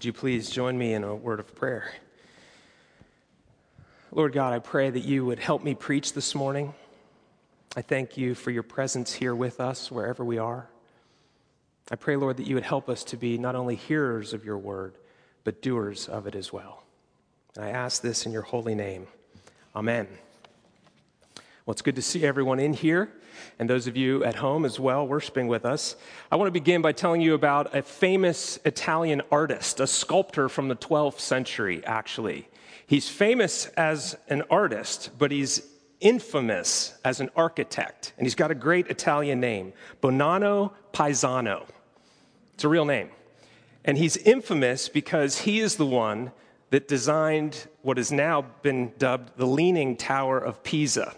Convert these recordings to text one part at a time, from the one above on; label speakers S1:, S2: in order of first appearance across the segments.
S1: Would you please join me in a word of prayer? Lord God, I pray that you would help me preach this morning. I thank you for your presence here with us wherever we are. I pray, Lord, that you would help us to be not only hearers of your word, but doers of it as well. And I ask this in your holy name. Amen. Well, it's good to see everyone in here and those of you at home as well worshiping with us. I want to begin by telling you about a famous Italian artist, a sculptor from the 12th century, actually. He's famous as an artist, but he's infamous as an architect, and he's got a great Italian name, Bonanno Pisano. It's a real name. And he's infamous because he is the one that designed what has now been dubbed the Leaning Tower of Pisa.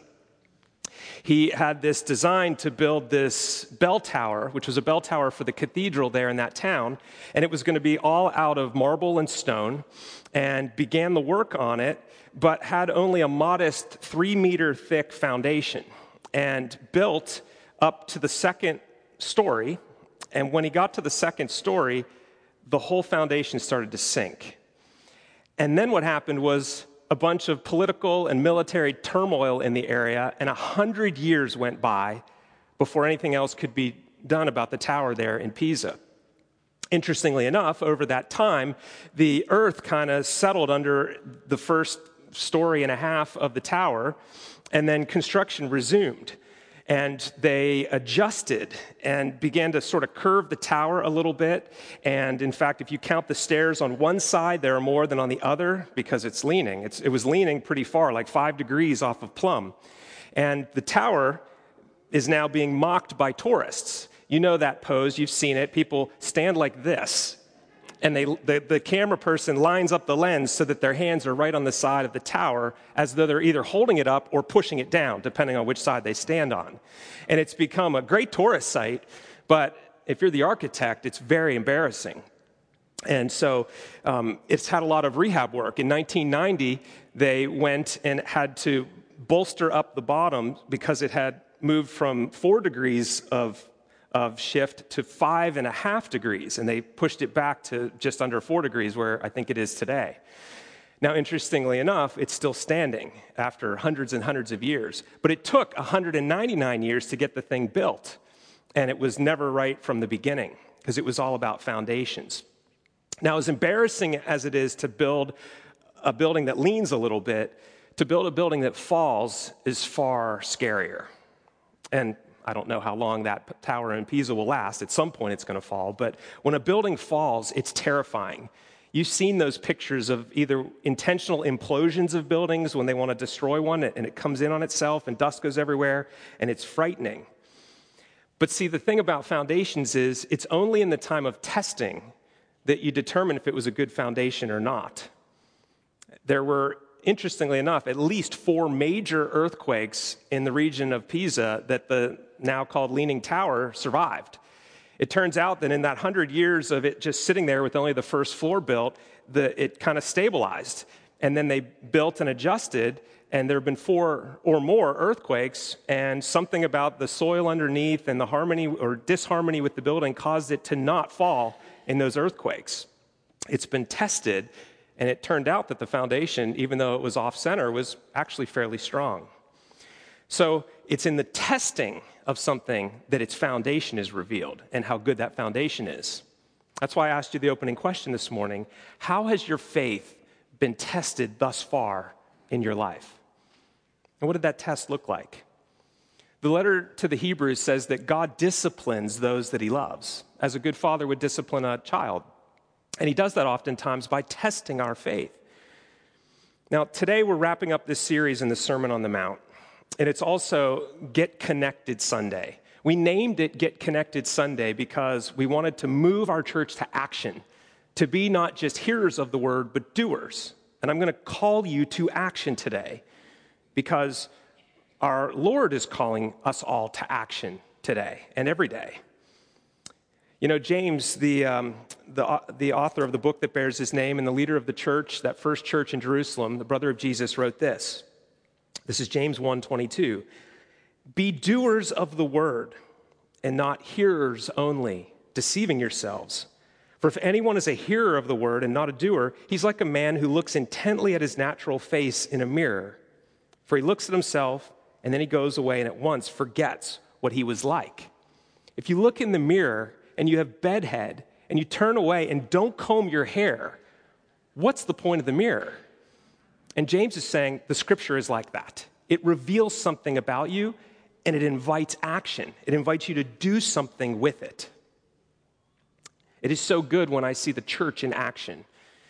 S1: He had this design to build this bell tower, which was a bell tower for the cathedral there in that town, and it was going to be all out of marble and stone, and began the work on it, but had only a modest three meter thick foundation, and built up to the second story. And when he got to the second story, the whole foundation started to sink. And then what happened was a bunch of political and military turmoil in the area, and a hundred years went by before anything else could be done about the tower there in Pisa. Interestingly enough, over that time, the earth kind of settled under the first story and a half of the tower, and then construction resumed and they adjusted and began to sort of curve the tower a little bit. And in fact, if you count the stairs on one side, there are more than on the other because it's leaning. It's, it was leaning pretty far, like five degrees off of plumb. And the tower is now being mocked by tourists. You know that pose, you've seen it. People stand like this and they, the, the camera person lines up the lens so that their hands are right on the side of the tower as though they're either holding it up or pushing it down, depending on which side they stand on. And it's become a great tourist site, but if you're the architect, it's very embarrassing. And so um, it's had a lot of rehab work. In 1990, they went and had to bolster up the bottom because it had moved from four degrees of of shift to five and a half degrees, and they pushed it back to just under four degrees, where I think it is today. Now, interestingly enough, it's still standing after hundreds and hundreds of years, but it took 199 years to get the thing built, and it was never right from the beginning because it was all about foundations. Now, as embarrassing as it is to build a building that leans a little bit, to build a building that falls is far scarier. And I don't know how long that tower in Pisa will last. At some point, it's going to fall. But when a building falls, it's terrifying. You've seen those pictures of either intentional implosions of buildings when they want to destroy one and it comes in on itself and dust goes everywhere, and it's frightening. But see, the thing about foundations is it's only in the time of testing that you determine if it was a good foundation or not. There were interestingly enough, at least four major earthquakes in the region of Pisa that the now called Leaning Tower survived. It turns out that in that hundred years of it just sitting there with only the first floor built, the, it kind of stabilized. And then they built and adjusted, and there have been four or more earthquakes, and something about the soil underneath and the harmony or disharmony with the building caused it to not fall in those earthquakes. It's been tested, and it turned out that the foundation, even though it was off center, was actually fairly strong. So it's in the testing of something that its foundation is revealed and how good that foundation is. That's why I asked you the opening question this morning How has your faith been tested thus far in your life? And what did that test look like? The letter to the Hebrews says that God disciplines those that he loves, as a good father would discipline a child. And he does that oftentimes by testing our faith. Now, today we're wrapping up this series in the Sermon on the Mount, and it's also Get Connected Sunday. We named it Get Connected Sunday because we wanted to move our church to action, to be not just hearers of the word, but doers. And I'm going to call you to action today because our Lord is calling us all to action today and every day. You know, James, the, um, the, the author of the book that bears his name and the leader of the church, that first church in Jerusalem, the brother of Jesus, wrote this. This is James 1:22. Be doers of the word and not hearers only, deceiving yourselves. For if anyone is a hearer of the word and not a doer, he's like a man who looks intently at his natural face in a mirror. For he looks at himself and then he goes away and at once forgets what he was like. If you look in the mirror and you have bedhead and you turn away and don't comb your hair, what's the point of the mirror? And James is saying the scripture is like that. It reveals something about you and it invites action. It invites you to do something with it. It is so good when I see the church in action.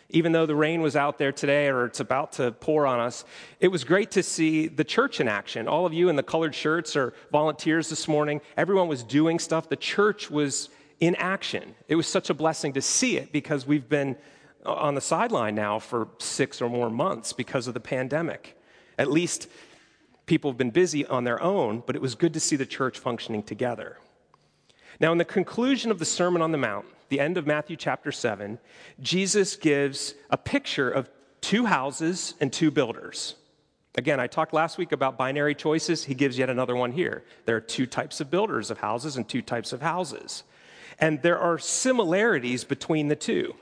S1: Even though the rain was out there today or it's about to pour on us, it was great to see the church in action. All of you in the colored shirts are volunteers this morning, everyone was doing stuff. The church was in action. It was such a blessing to see it because we've been on the sideline now for six or more months because of the pandemic. At least people have been busy on their own, but it was good to see the church functioning together. Now, in the conclusion of the Sermon on the Mount, the end of Matthew chapter 7, Jesus gives a picture of two houses and two builders. Again, I talked last week about binary choices. He gives yet another one here. There are two types of builders of houses and two types of houses. And there are similarities between the two.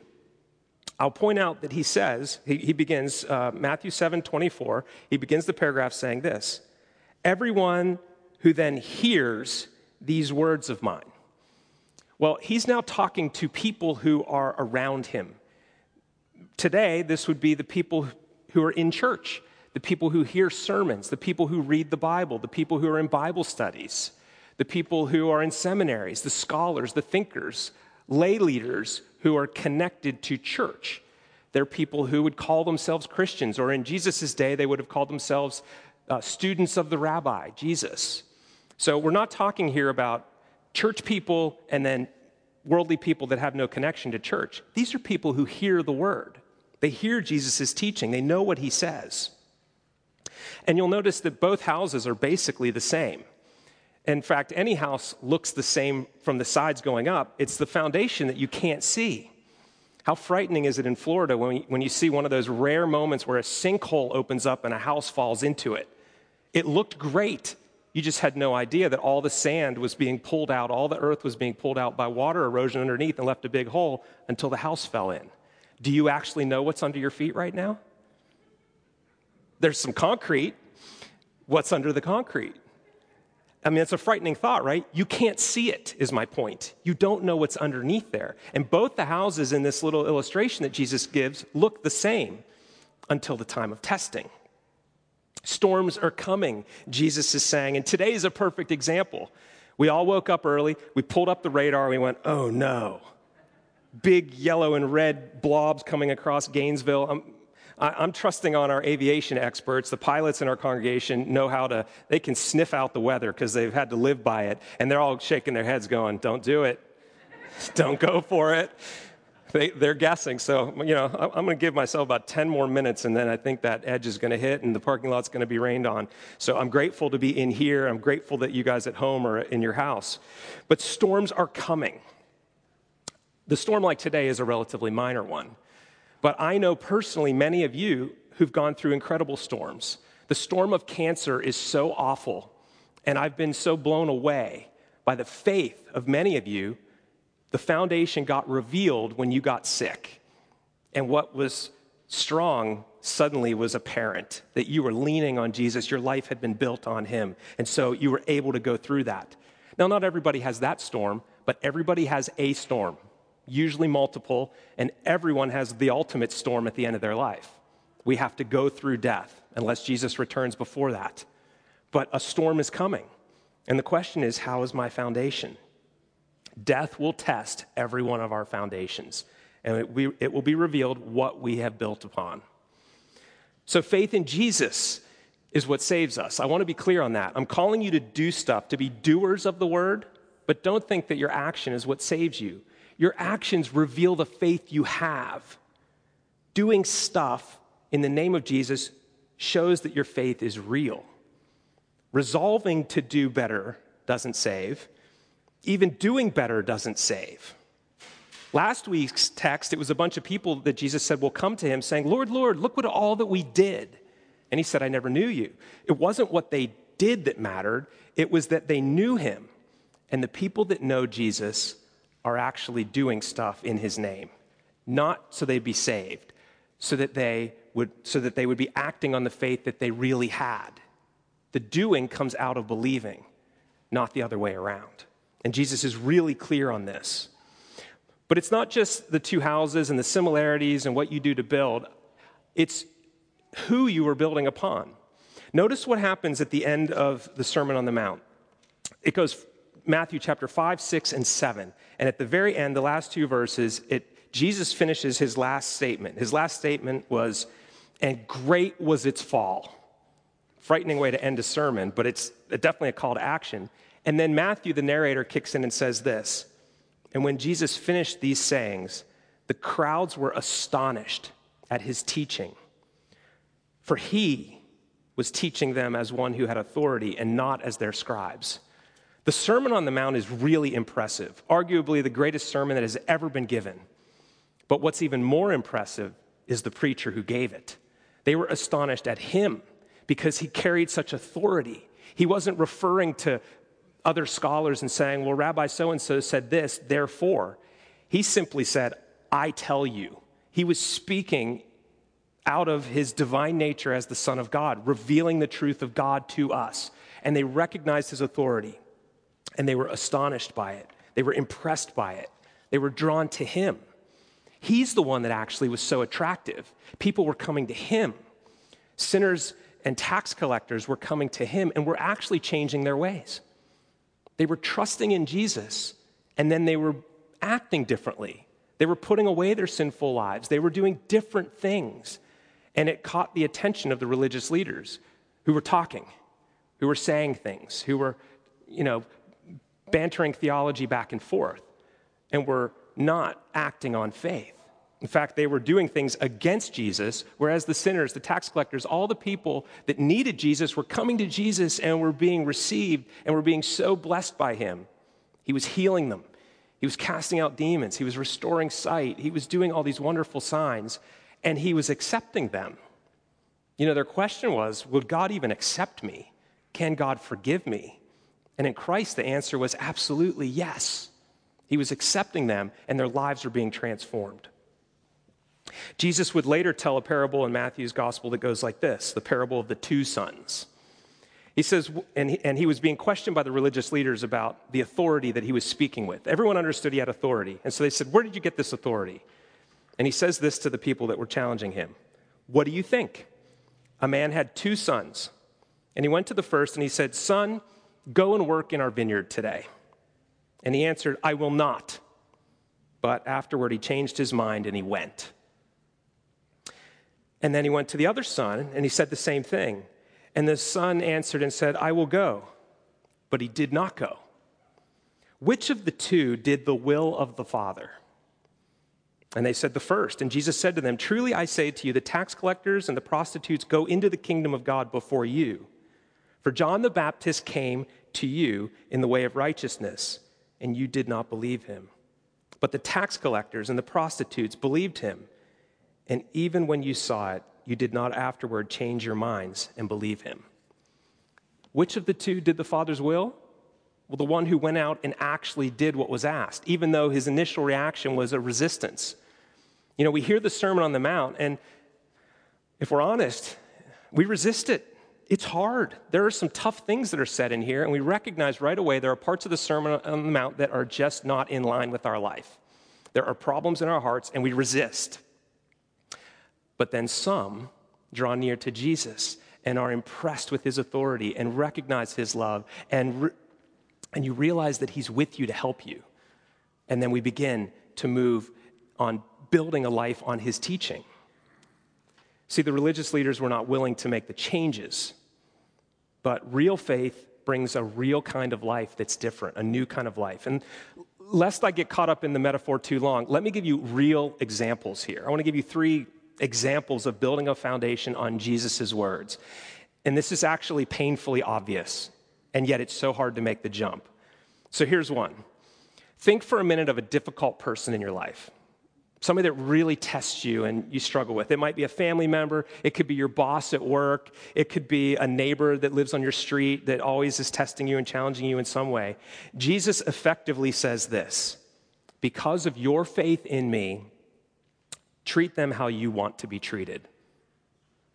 S1: I'll point out that he says, he, he begins, uh, Matthew 7 24, he begins the paragraph saying this Everyone who then hears these words of mine well, he's now talking to people who are around him. Today, this would be the people who are in church, the people who hear sermons, the people who read the Bible, the people who are in Bible studies, the people who are in seminaries, the scholars, the thinkers, lay leaders who are connected to church. They're people who would call themselves Christians, or in Jesus' day, they would have called themselves uh, students of the rabbi, Jesus. So we're not talking here about church people and then worldly people that have no connection to church. These are people who hear the word. They hear Jesus' teaching, they know what he says. And you'll notice that both houses are basically the same. In fact, any house looks the same from the sides going up. It's the foundation that you can't see. How frightening is it in Florida when you, when you see one of those rare moments where a sinkhole opens up and a house falls into it? It looked great you just had no idea that all the sand was being pulled out, all the earth was being pulled out by water erosion underneath and left a big hole until the house fell in. Do you actually know what's under your feet right now? There's some concrete. What's under the concrete? I mean, it's a frightening thought, right? You can't see it, is my point. You don't know what's underneath there. And both the houses in this little illustration that Jesus gives look the same until the time of testing. Storms are coming, Jesus is saying. And today is a perfect example. We all woke up early, we pulled up the radar, we went, oh no. Big yellow and red blobs coming across Gainesville. I'm, I'm trusting on our aviation experts. The pilots in our congregation know how to, they can sniff out the weather because they've had to live by it. And they're all shaking their heads, going, don't do it. don't go for it. They, are guessing. So, you know, I'm going to give myself about 10 more minutes, and then I think that edge is going to hit and the parking lot's going to be rained on. So I'm grateful to be in here. I'm grateful that you guys at home are in your house. But storms are coming. The storm like today is a relatively minor one. But I know personally many of you who've gone through incredible storms. The storm of cancer is so awful, and I've been so blown away by the faith of many of you the foundation got revealed when you got sick. And what was strong suddenly was apparent that you were leaning on Jesus. Your life had been built on him. And so you were able to go through that. Now, not everybody has that storm, but everybody has a storm, usually multiple, and everyone has the ultimate storm at the end of their life. We have to go through death unless Jesus returns before that. But a storm is coming. And the question is, how is my foundation? Death will test every one of our foundations, and it, we, it will be revealed what we have built upon. So, faith in Jesus is what saves us. I want to be clear on that. I'm calling you to do stuff, to be doers of the word, but don't think that your action is what saves you. Your actions reveal the faith you have. Doing stuff in the name of Jesus shows that your faith is real. Resolving to do better doesn't save. Even doing better doesn't save. Last week's text, it was a bunch of people that Jesus said will come to him saying, Lord, Lord, look what all that we did. And he said, I never knew you. It wasn't what they did that mattered, it was that they knew him. And the people that know Jesus are actually doing stuff in his name, not so they'd be saved, so that they would, so that they would be acting on the faith that they really had. The doing comes out of believing, not the other way around. And Jesus is really clear on this. But it's not just the two houses and the similarities and what you do to build, it's who you are building upon. Notice what happens at the end of the Sermon on the Mount. It goes Matthew chapter 5, 6, and 7. And at the very end, the last two verses, it, Jesus finishes his last statement. His last statement was, and great was its fall. Frightening way to end a sermon, but it's definitely a call to action. And then Matthew, the narrator, kicks in and says this And when Jesus finished these sayings, the crowds were astonished at his teaching. For he was teaching them as one who had authority and not as their scribes. The Sermon on the Mount is really impressive, arguably the greatest sermon that has ever been given. But what's even more impressive is the preacher who gave it. They were astonished at him because he carried such authority. He wasn't referring to other scholars and saying, Well, Rabbi so and so said this, therefore. He simply said, I tell you. He was speaking out of his divine nature as the Son of God, revealing the truth of God to us. And they recognized his authority and they were astonished by it. They were impressed by it. They were drawn to him. He's the one that actually was so attractive. People were coming to him. Sinners and tax collectors were coming to him and were actually changing their ways. They were trusting in Jesus and then they were acting differently. They were putting away their sinful lives. They were doing different things. And it caught the attention of the religious leaders who were talking, who were saying things, who were, you know, bantering theology back and forth, and were not acting on faith. In fact, they were doing things against Jesus, whereas the sinners, the tax collectors, all the people that needed Jesus were coming to Jesus and were being received and were being so blessed by him. He was healing them, he was casting out demons, he was restoring sight, he was doing all these wonderful signs and he was accepting them. You know, their question was Would God even accept me? Can God forgive me? And in Christ, the answer was absolutely yes. He was accepting them, and their lives were being transformed. Jesus would later tell a parable in Matthew's gospel that goes like this the parable of the two sons. He says, and he, and he was being questioned by the religious leaders about the authority that he was speaking with. Everyone understood he had authority. And so they said, Where did you get this authority? And he says this to the people that were challenging him What do you think? A man had two sons. And he went to the first and he said, Son, go and work in our vineyard today. And he answered, I will not. But afterward, he changed his mind and he went. And then he went to the other son and he said the same thing. And the son answered and said, I will go. But he did not go. Which of the two did the will of the Father? And they said, The first. And Jesus said to them, Truly I say to you, the tax collectors and the prostitutes go into the kingdom of God before you. For John the Baptist came to you in the way of righteousness, and you did not believe him. But the tax collectors and the prostitutes believed him. And even when you saw it, you did not afterward change your minds and believe him. Which of the two did the Father's will? Well, the one who went out and actually did what was asked, even though his initial reaction was a resistance. You know, we hear the Sermon on the Mount, and if we're honest, we resist it. It's hard. There are some tough things that are said in here, and we recognize right away there are parts of the Sermon on the Mount that are just not in line with our life. There are problems in our hearts, and we resist. But then some draw near to Jesus and are impressed with his authority and recognize his love, and, re- and you realize that he's with you to help you. And then we begin to move on building a life on his teaching. See, the religious leaders were not willing to make the changes, but real faith brings a real kind of life that's different, a new kind of life. And lest I get caught up in the metaphor too long, let me give you real examples here. I want to give you three examples of building a foundation on Jesus' words. And this is actually painfully obvious, and yet it's so hard to make the jump. So here's one think for a minute of a difficult person in your life somebody that really tests you and you struggle with. It might be a family member, it could be your boss at work, it could be a neighbor that lives on your street that always is testing you and challenging you in some way. Jesus effectively says this because of your faith in me, treat them how you want to be treated.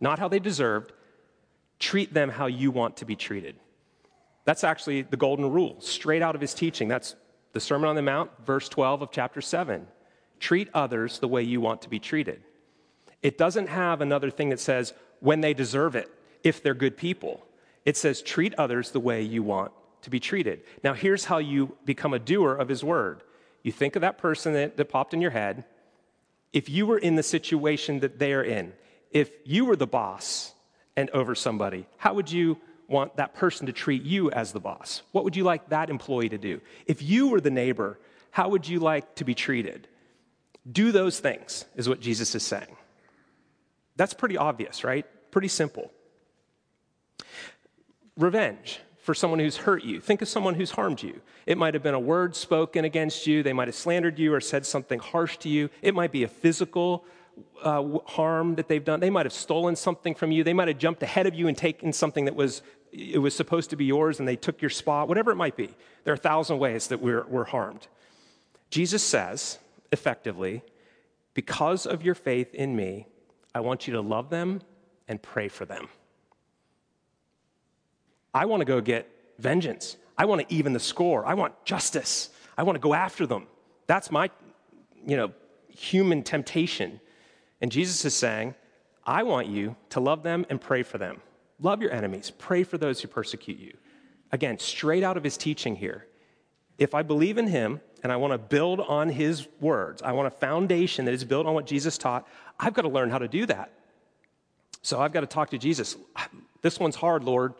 S1: Not how they deserved, treat them how you want to be treated. That's actually the golden rule, straight out of his teaching. That's the Sermon on the Mount, verse 12 of chapter 7. Treat others the way you want to be treated. It doesn't have another thing that says when they deserve it, if they're good people. It says treat others the way you want to be treated. Now, here's how you become a doer of his word. You think of that person that, that popped in your head. If you were in the situation that they are in, if you were the boss and over somebody, how would you want that person to treat you as the boss? What would you like that employee to do? If you were the neighbor, how would you like to be treated? Do those things, is what Jesus is saying. That's pretty obvious, right? Pretty simple. Revenge for someone who's hurt you. Think of someone who's harmed you. It might have been a word spoken against you, they might have slandered you or said something harsh to you. It might be a physical uh, harm that they've done. They might have stolen something from you. They might have jumped ahead of you and taken something that was it was supposed to be yours and they took your spot. Whatever it might be. There are a thousand ways that we're, we're harmed. Jesus says, effectively, because of your faith in me, I want you to love them and pray for them. I want to go get vengeance. I want to even the score. I want justice. I want to go after them. That's my, you know, human temptation. And Jesus is saying, I want you to love them and pray for them. Love your enemies. Pray for those who persecute you. Again, straight out of his teaching here. If I believe in him and I want to build on his words, I want a foundation that is built on what Jesus taught, I've got to learn how to do that. So I've got to talk to Jesus. This one's hard, Lord.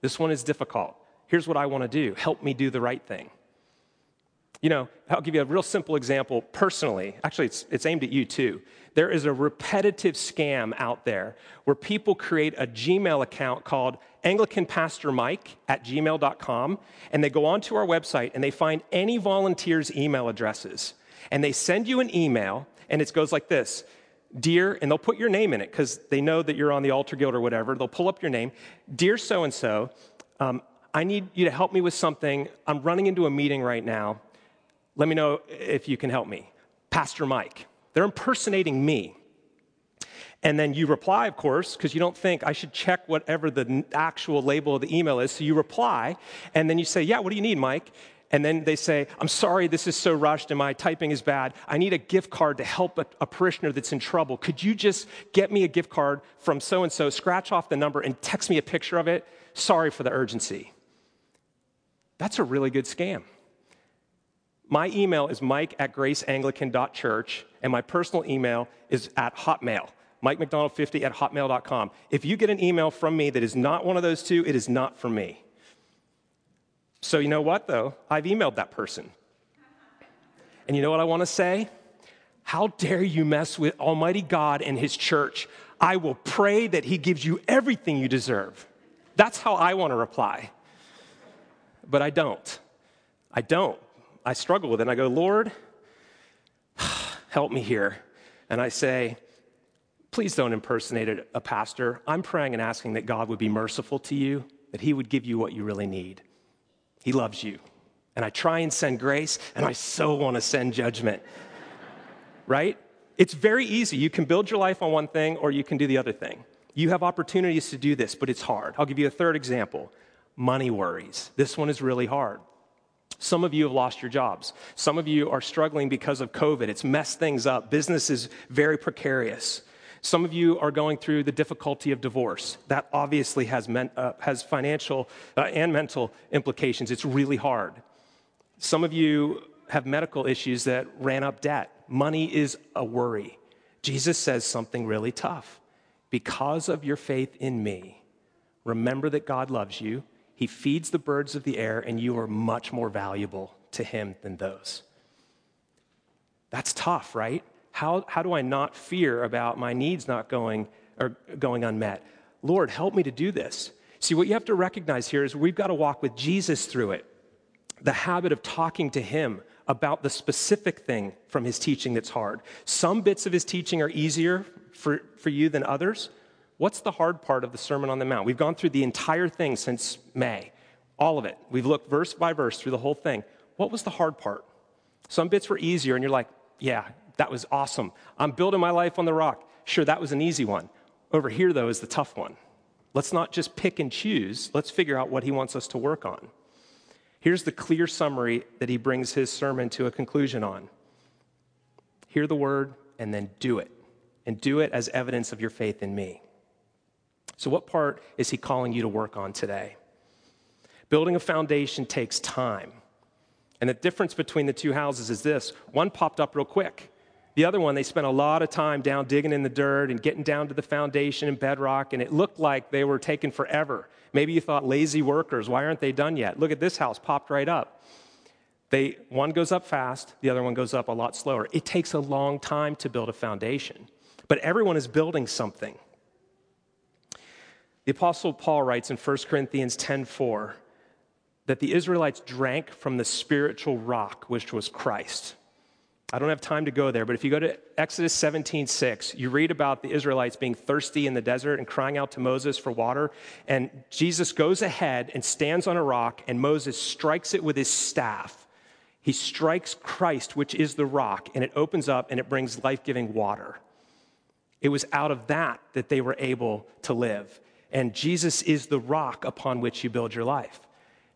S1: This one is difficult. Here's what I want to do help me do the right thing. You know, I'll give you a real simple example personally. Actually, it's, it's aimed at you too. There is a repetitive scam out there where people create a Gmail account called Anglican Pastor Mike at gmail.com, and they go onto our website and they find any volunteer's email addresses. And they send you an email, and it goes like this Dear, and they'll put your name in it because they know that you're on the altar guild or whatever. They'll pull up your name. Dear so and so, I need you to help me with something. I'm running into a meeting right now. Let me know if you can help me. Pastor Mike. They're impersonating me. And then you reply, of course, because you don't think I should check whatever the actual label of the email is. So you reply, and then you say, Yeah, what do you need, Mike? And then they say, I'm sorry, this is so rushed and my typing is bad. I need a gift card to help a, a parishioner that's in trouble. Could you just get me a gift card from so and so, scratch off the number, and text me a picture of it? Sorry for the urgency. That's a really good scam. My email is mike at graceanglican.church, and my personal email is at hotmail, mikemcdonald50 at hotmail.com. If you get an email from me that is not one of those two, it is not from me. So, you know what, though? I've emailed that person. And you know what I want to say? How dare you mess with Almighty God and His church? I will pray that He gives you everything you deserve. That's how I want to reply. But I don't. I don't. I struggle with it. And I go, Lord, help me here. And I say, please don't impersonate a pastor. I'm praying and asking that God would be merciful to you, that He would give you what you really need. He loves you. And I try and send grace, and I so want to send judgment. right? It's very easy. You can build your life on one thing, or you can do the other thing. You have opportunities to do this, but it's hard. I'll give you a third example money worries. This one is really hard. Some of you have lost your jobs. Some of you are struggling because of COVID. It's messed things up. Business is very precarious. Some of you are going through the difficulty of divorce. That obviously has, men, uh, has financial uh, and mental implications. It's really hard. Some of you have medical issues that ran up debt. Money is a worry. Jesus says something really tough. Because of your faith in me, remember that God loves you, He feeds the birds of the air, and you are much more valuable to Him than those. That's tough, right? How, how do I not fear about my needs not going or going unmet? Lord, help me to do this. See, what you have to recognize here is we've got to walk with Jesus through it. The habit of talking to him about the specific thing from his teaching that's hard. Some bits of his teaching are easier for, for you than others. What's the hard part of the Sermon on the Mount? We've gone through the entire thing since May, all of it. We've looked verse by verse through the whole thing. What was the hard part? Some bits were easier, and you're like, yeah, that was awesome. I'm building my life on the rock. Sure, that was an easy one. Over here, though, is the tough one. Let's not just pick and choose. Let's figure out what he wants us to work on. Here's the clear summary that he brings his sermon to a conclusion on Hear the word and then do it, and do it as evidence of your faith in me. So, what part is he calling you to work on today? Building a foundation takes time. And the difference between the two houses is this one popped up real quick. The other one, they spent a lot of time down digging in the dirt and getting down to the foundation and bedrock, and it looked like they were taking forever. Maybe you thought, lazy workers, why aren't they done yet? Look at this house, popped right up. They, one goes up fast, the other one goes up a lot slower. It takes a long time to build a foundation, but everyone is building something. The Apostle Paul writes in 1 Corinthians 10:4 that the Israelites drank from the spiritual rock, which was Christ. I don't have time to go there, but if you go to Exodus 17, 6, you read about the Israelites being thirsty in the desert and crying out to Moses for water. And Jesus goes ahead and stands on a rock, and Moses strikes it with his staff. He strikes Christ, which is the rock, and it opens up and it brings life giving water. It was out of that that they were able to live. And Jesus is the rock upon which you build your life.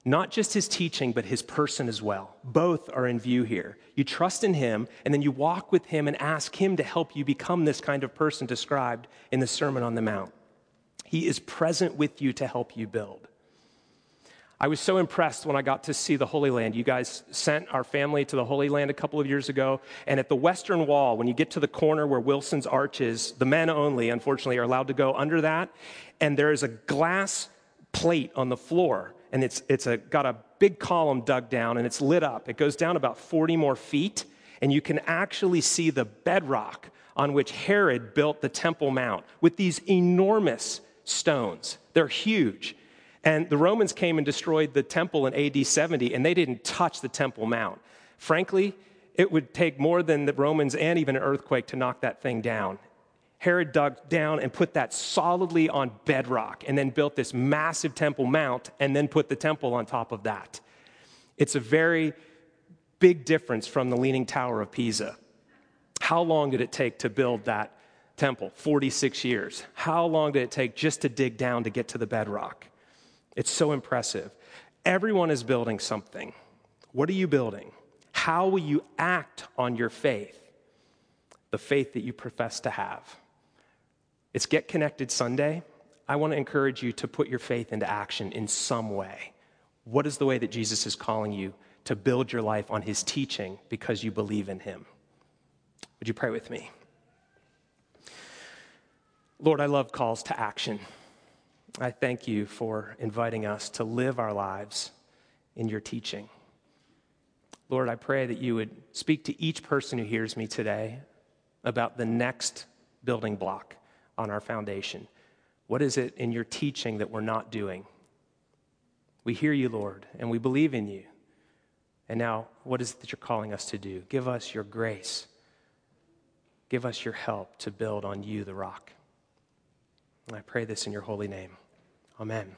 S1: Not just his teaching, but his person as well. Both are in view here. You trust in him, and then you walk with him and ask him to help you become this kind of person described in the Sermon on the Mount. He is present with you to help you build. I was so impressed when I got to see the Holy Land. You guys sent our family to the Holy Land a couple of years ago. And at the Western Wall, when you get to the corner where Wilson's Arch is, the men only, unfortunately, are allowed to go under that. And there is a glass plate on the floor and it's, it's a, got a big column dug down and it's lit up. It goes down about 40 more feet, and you can actually see the bedrock on which Herod built the Temple Mount with these enormous stones. They're huge. And the Romans came and destroyed the temple in AD 70, and they didn't touch the Temple Mount. Frankly, it would take more than the Romans and even an earthquake to knock that thing down. Herod dug down and put that solidly on bedrock and then built this massive temple mount and then put the temple on top of that. It's a very big difference from the Leaning Tower of Pisa. How long did it take to build that temple? 46 years. How long did it take just to dig down to get to the bedrock? It's so impressive. Everyone is building something. What are you building? How will you act on your faith? The faith that you profess to have. It's Get Connected Sunday. I want to encourage you to put your faith into action in some way. What is the way that Jesus is calling you to build your life on his teaching because you believe in him? Would you pray with me? Lord, I love calls to action. I thank you for inviting us to live our lives in your teaching. Lord, I pray that you would speak to each person who hears me today about the next building block on our foundation? What is it in your teaching that we're not doing? We hear you, Lord, and we believe in you. And now, what is it that you're calling us to do? Give us your grace. Give us your help to build on you, the rock. And I pray this in your holy name. Amen.